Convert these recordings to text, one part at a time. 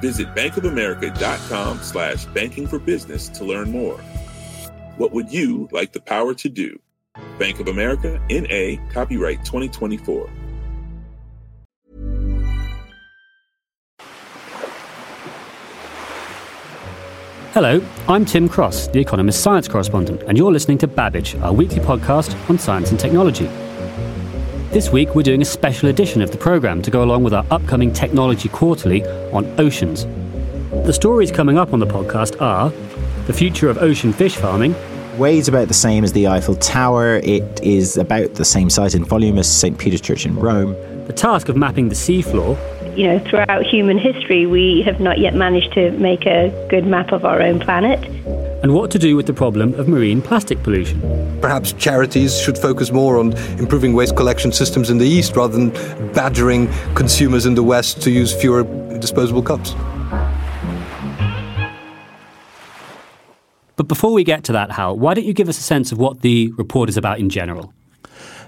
Visit bankofamerica.com slash banking for business to learn more. What would you like the power to do? Bank of America, N.A., copyright 2024. Hello, I'm Tim Cross, the Economist science correspondent, and you're listening to Babbage, our weekly podcast on science and technology. This week, we're doing a special edition of the programme to go along with our upcoming Technology Quarterly on oceans. The stories coming up on the podcast are the future of ocean fish farming, weighs about the same as the Eiffel Tower. It is about the same size in volume as St. Peter's Church in Rome. The task of mapping the seafloor. You know, throughout human history, we have not yet managed to make a good map of our own planet. And what to do with the problem of marine plastic pollution. Perhaps charities should focus more on improving waste collection systems in the East rather than badgering consumers in the West to use fewer disposable cups. But before we get to that, Hal, why don't you give us a sense of what the report is about in general?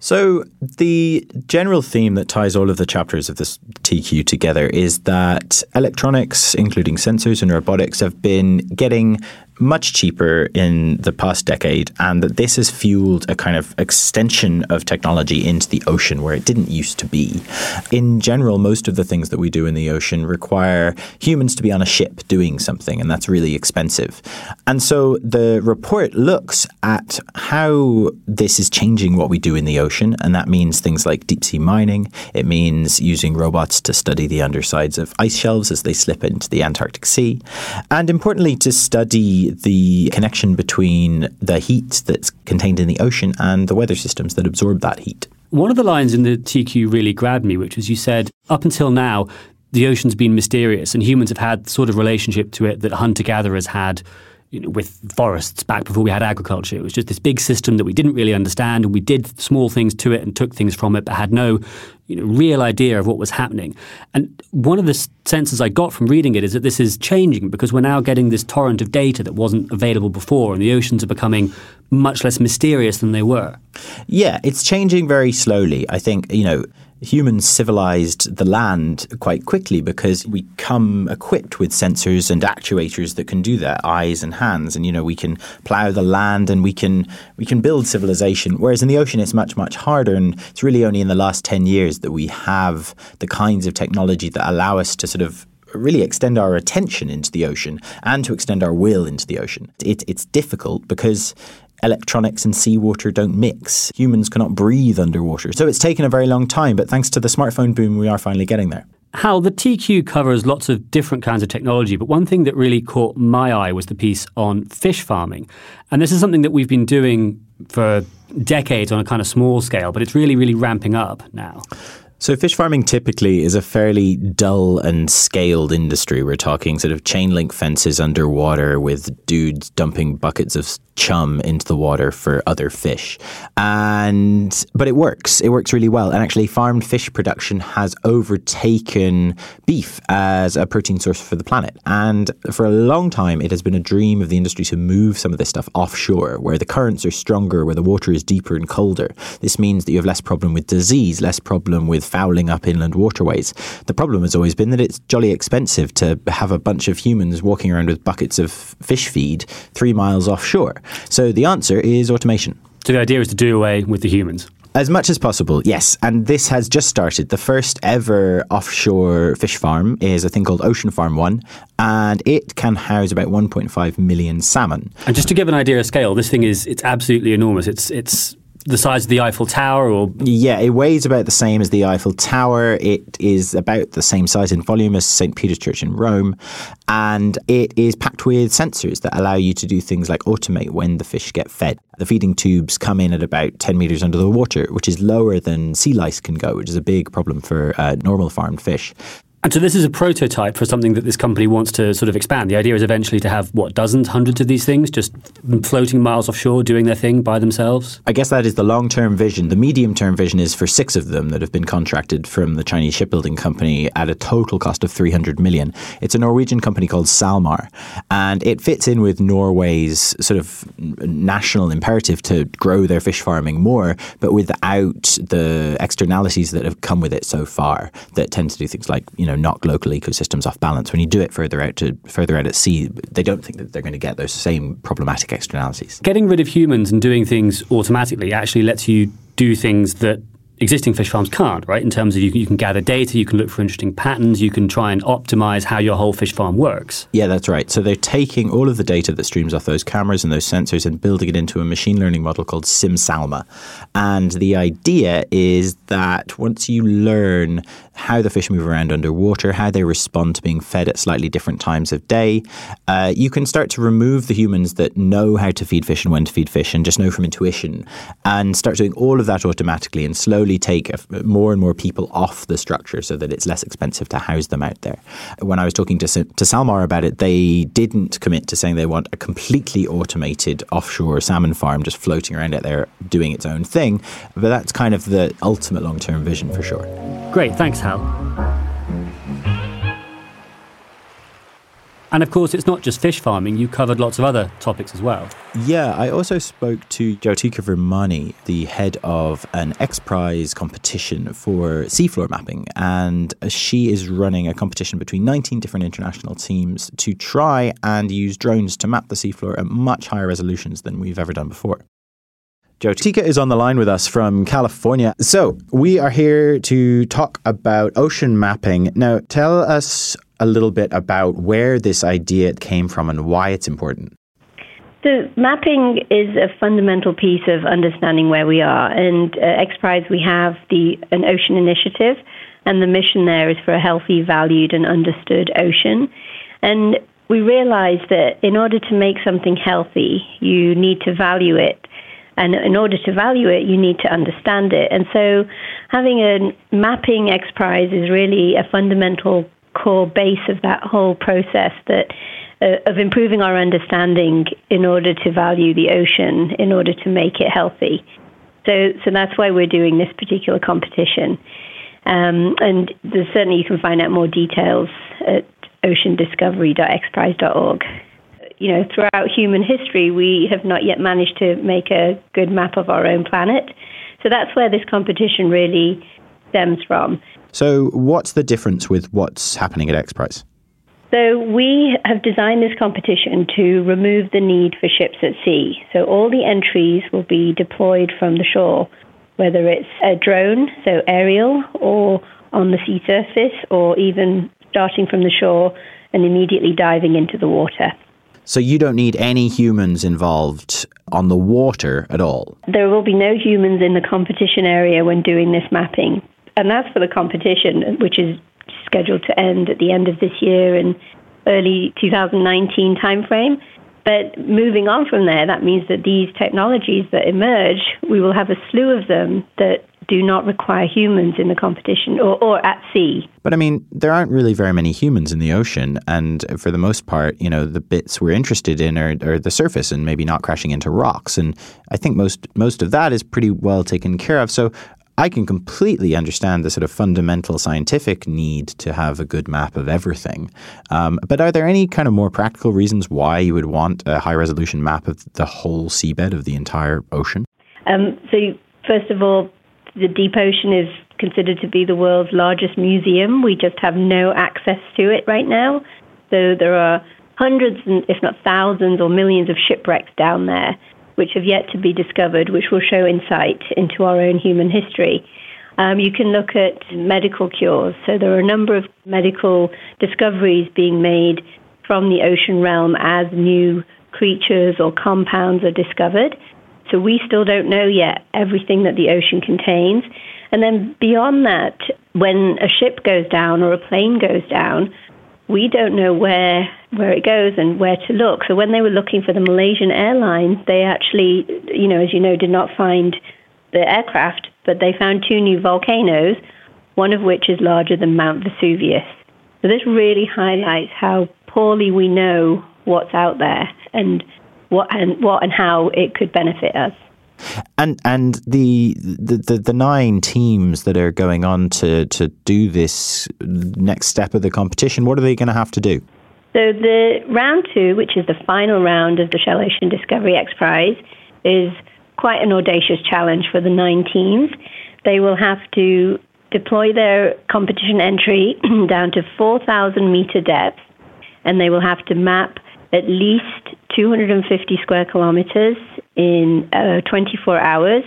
So, the general theme that ties all of the chapters of this TQ together is that electronics, including sensors and robotics, have been getting much cheaper in the past decade, and that this has fueled a kind of extension of technology into the ocean where it didn't used to be. In general, most of the things that we do in the ocean require humans to be on a ship doing something, and that's really expensive. And so the report looks at how this is changing what we do in the ocean, and that means things like deep sea mining. It means using robots to study the undersides of ice shelves as they slip into the Antarctic Sea, and importantly, to study the connection between the heat that's contained in the ocean and the weather systems that absorb that heat. One of the lines in the TQ really grabbed me, which was you said, up until now, the ocean's been mysterious and humans have had sort of relationship to it that hunter gatherers had you know, with forests back before we had agriculture. It was just this big system that we didn't really understand, and we did small things to it and took things from it, but had no you know, real idea of what was happening. And one of the senses I got from reading it is that this is changing because we're now getting this torrent of data that wasn't available before, and the oceans are becoming much less mysterious than they were. Yeah, it's changing very slowly. I think, you know, humans civilized the land quite quickly because we come equipped with sensors and actuators that can do that eyes and hands. And you know we can plow the land and we can we can build civilization. Whereas in the ocean it's much much harder. And it's really only in the last 10 years that we have the kinds of technology that allow us to sort of really extend our attention into the ocean and to extend our will into the ocean. It, it's difficult because electronics and seawater don't mix. Humans cannot breathe underwater. So it's taken a very long time, but thanks to the smartphone boom, we are finally getting there. Hal, the TQ covers lots of different kinds of technology, but one thing that really caught my eye was the piece on fish farming. And this is something that we've been doing for decades on a kind of small scale, but it's really, really ramping up now. So, fish farming typically is a fairly dull and scaled industry. We're talking sort of chain link fences underwater with dudes dumping buckets of chum into the water for other fish. And but it works. It works really well. And actually farmed fish production has overtaken beef as a protein source for the planet. And for a long time it has been a dream of the industry to move some of this stuff offshore where the currents are stronger, where the water is deeper and colder. This means that you have less problem with disease, less problem with fouling up inland waterways. The problem has always been that it's jolly expensive to have a bunch of humans walking around with buckets of fish feed 3 miles offshore. So the answer is automation. So the idea is to do away with the humans. As much as possible, yes. And this has just started. The first ever offshore fish farm is a thing called Ocean Farm 1, and it can house about 1.5 million salmon. And just to give an idea of scale, this thing is it's absolutely enormous. It's it's the size of the Eiffel Tower or Yeah, it weighs about the same as the Eiffel Tower. It is about the same size in volume as St. Peter's Church in Rome. And it is packed with sensors that allow you to do things like automate when the fish get fed. The feeding tubes come in at about 10 metres under the water, which is lower than sea lice can go, which is a big problem for uh, normal farmed fish. And so this is a prototype for something that this company wants to sort of expand. The idea is eventually to have what dozens, hundreds of these things just floating miles offshore, doing their thing by themselves. I guess that is the long-term vision. The medium-term vision is for six of them that have been contracted from the Chinese shipbuilding company at a total cost of 300 million. It's a Norwegian company called Salmar, and it fits in with Norway's sort of national imperative to grow their fish farming more, but without the externalities that have come with it so far that tend to do things like you know knock local ecosystems off balance. When you do it further out to further out at sea, they don't think that they're going to get those same problematic externalities. Getting rid of humans and doing things automatically actually lets you do things that existing fish farms can't, right? In terms of you, you can gather data, you can look for interesting patterns, you can try and optimize how your whole fish farm works. Yeah, that's right. So they're taking all of the data that streams off those cameras and those sensors and building it into a machine learning model called SimSalma. And the idea is that once you learn how the fish move around underwater, how they respond to being fed at slightly different times of day, uh, you can start to remove the humans that know how to feed fish and when to feed fish and just know from intuition and start doing all of that automatically and slowly take more and more people off the structure so that it's less expensive to house them out there. When I was talking to, to Salmar about it, they didn't commit to saying they want a completely automated offshore salmon farm just floating around out there doing its own thing, but that's kind of the ultimate long term vision for sure. Great, thanks, And of course, it's not just fish farming, you covered lots of other topics as well. Yeah, I also spoke to Jyotika Virmani, the head of an X Prize competition for seafloor mapping. And she is running a competition between 19 different international teams to try and use drones to map the seafloor at much higher resolutions than we've ever done before. Jyotika is on the line with us from California. So, we are here to talk about ocean mapping. Now, tell us a little bit about where this idea came from and why it's important. So, mapping is a fundamental piece of understanding where we are. And uh, X Prize, we have the an ocean initiative, and the mission there is for a healthy, valued, and understood ocean. And we realize that in order to make something healthy, you need to value it and in order to value it, you need to understand it. And so having a mapping X Prize is really a fundamental core base of that whole process that uh, of improving our understanding in order to value the ocean, in order to make it healthy. So, so that's why we're doing this particular competition. Um, and certainly you can find out more details at oceandiscovery.xprize.org you know, throughout human history, we have not yet managed to make a good map of our own planet. So that's where this competition really stems from. So, what's the difference with what's happening at X Prize? So, we have designed this competition to remove the need for ships at sea. So, all the entries will be deployed from the shore, whether it's a drone, so aerial, or on the sea surface, or even starting from the shore and immediately diving into the water. So you don't need any humans involved on the water at all? There will be no humans in the competition area when doing this mapping. And that's for the competition, which is scheduled to end at the end of this year and early 2019 timeframe. But moving on from there, that means that these technologies that emerge, we will have a slew of them that do not require humans in the competition or, or at sea. But I mean, there aren't really very many humans in the ocean. And for the most part, you know, the bits we're interested in are, are the surface and maybe not crashing into rocks. And I think most, most of that is pretty well taken care of. So I can completely understand the sort of fundamental scientific need to have a good map of everything. Um, but are there any kind of more practical reasons why you would want a high resolution map of the whole seabed of the entire ocean? Um, so, first of all, the deep ocean is considered to be the world's largest museum. We just have no access to it right now. So there are hundreds, and, if not thousands or millions of shipwrecks down there, which have yet to be discovered, which will show insight into our own human history. Um, you can look at medical cures. So there are a number of medical discoveries being made from the ocean realm as new creatures or compounds are discovered. So we still don't know yet everything that the ocean contains. And then beyond that, when a ship goes down or a plane goes down, we don't know where where it goes and where to look. So when they were looking for the Malaysian airline, they actually, you know, as you know, did not find the aircraft, but they found two new volcanoes, one of which is larger than Mount Vesuvius. So this really highlights how poorly we know what's out there and what and what and how it could benefit us. And and the, the the, the nine teams that are going on to, to do this next step of the competition, what are they going to have to do? So the round two, which is the final round of the Shell Ocean Discovery X Prize, is quite an audacious challenge for the nine teams. They will have to deploy their competition entry down to 4,000 meter depth, and they will have to map at least 250 square kilometers in uh, 24 hours,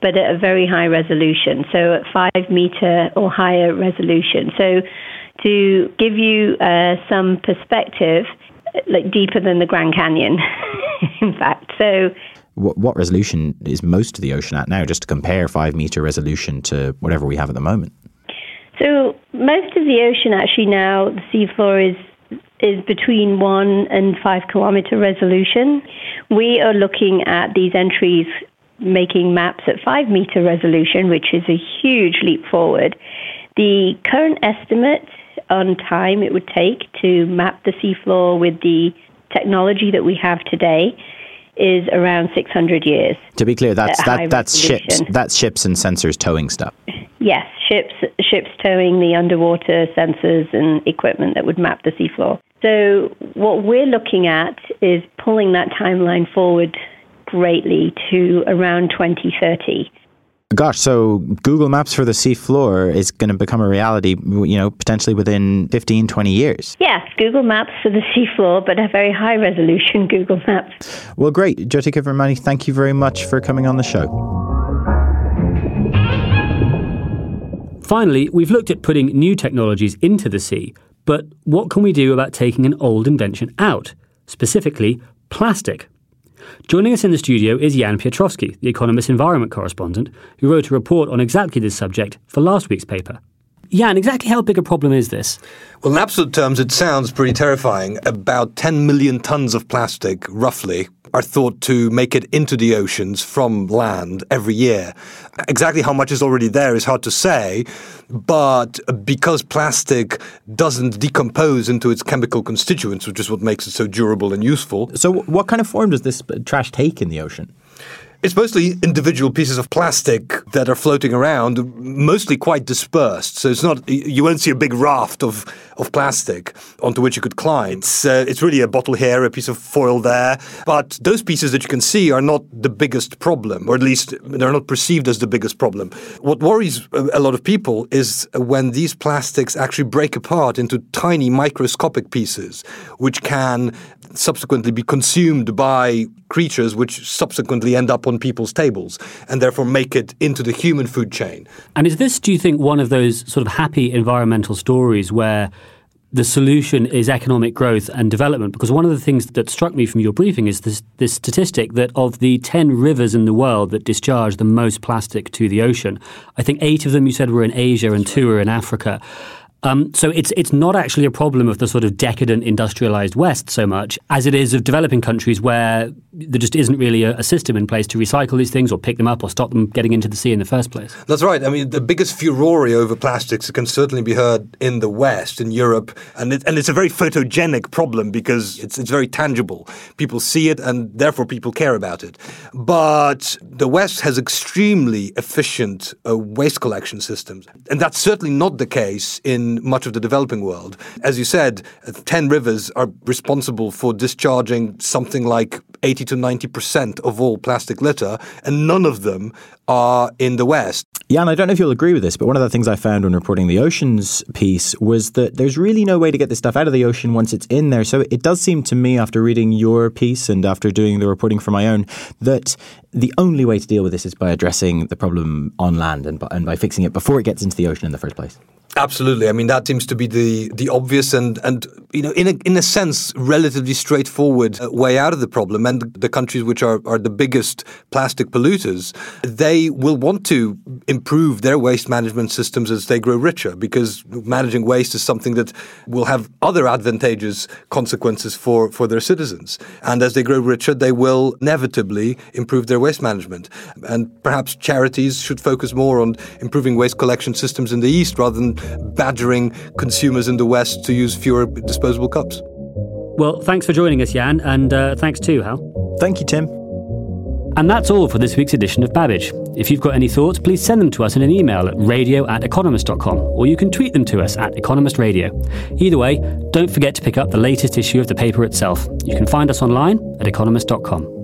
but at a very high resolution, so at five meter or higher resolution. So to give you uh, some perspective, like deeper than the Grand Canyon, in fact. So, what, what resolution is most of the ocean at now, just to compare five meter resolution to whatever we have at the moment? So, most of the ocean actually now, the seafloor is is between one and five kilometer resolution. We are looking at these entries making maps at five meter resolution, which is a huge leap forward. The current estimate on time it would take to map the seafloor with the technology that we have today is around 600 years. To be clear, that's that, that's ships that's ships and sensors towing stuff. Yes, ships ships towing the underwater sensors and equipment that would map the seafloor. So what we're looking at is pulling that timeline forward greatly to around 2030. Gosh, so Google Maps for the seafloor is going to become a reality, you know, potentially within 15, 20 years. Yes, Google Maps for the seafloor, but a very high resolution Google Maps. Well, great. Jyotika Virmani, thank you very much for coming on the show. Finally, we've looked at putting new technologies into the sea, but what can we do about taking an old invention out? Specifically, plastic. Joining us in the studio is Jan Piotrowski, the Economist environment correspondent, who wrote a report on exactly this subject for last week's paper. Jan, exactly how big a problem is this? Well, in absolute terms, it sounds pretty terrifying. About 10 million tons of plastic, roughly, are thought to make it into the oceans from land every year. Exactly how much is already there is hard to say, but because plastic doesn't decompose into its chemical constituents, which is what makes it so durable and useful. So, what kind of form does this trash take in the ocean? It's mostly individual pieces of plastic that are floating around, mostly quite dispersed. So it's not you won't see a big raft of, of plastic onto which you could climb. It's, uh, it's really a bottle here, a piece of foil there. But those pieces that you can see are not the biggest problem, or at least they're not perceived as the biggest problem. What worries a lot of people is when these plastics actually break apart into tiny microscopic pieces, which can subsequently be consumed by creatures which subsequently end up on people's tables and therefore make it into the human food chain. And is this, do you think, one of those sort of happy environmental stories where the solution is economic growth and development? Because one of the things that struck me from your briefing is this, this statistic that of the 10 rivers in the world that discharge the most plastic to the ocean, I think eight of them you said were in Asia and two are in Africa. Um, so it's it's not actually a problem of the sort of decadent industrialized West so much as it is of developing countries where there just isn't really a, a, system in place to recycle these things or pick them up or stop them getting into the sea in the first place. That's right. I mean, the biggest furore over plastics can certainly be heard in the West, in Europe, and it, and it's a very photogenic problem because it's it's very tangible. People see it, and therefore people care about it. But the West has extremely efficient uh, waste collection systems, and that's certainly not the case in much of the developing world. As you said, 10 rivers are responsible for discharging something like 80 to 90% of all plastic litter, and none of them are in the West. Yeah, and I don't know if you'll agree with this, but one of the things I found when reporting the oceans piece was that there's really no way to get this stuff out of the ocean once it's in there. So it does seem to me, after reading your piece and after doing the reporting for my own, that the only way to deal with this is by addressing the problem on land and by, and by fixing it before it gets into the ocean in the first place. Absolutely. I mean, that seems to be the the obvious and and you know, in a in a sense, relatively straightforward uh, way out of the problem. And the countries which are are the biggest plastic polluters, they will want to improve their waste management systems as they grow richer, because managing waste is something that will have other advantageous consequences for for their citizens. And as they grow richer, they will inevitably improve their waste management. And perhaps charities should focus more on improving waste collection systems in the East rather than badgering consumers in the West to use fewer disposable cups. Well, thanks for joining us, Jan, and uh, thanks too, Hal. Thank you, Tim. And that's all for this week's edition of Babbage. If you've got any thoughts, please send them to us in an email at radio at economist.com, or you can tweet them to us at Economist Radio. Either way, don't forget to pick up the latest issue of the paper itself. You can find us online at economist.com.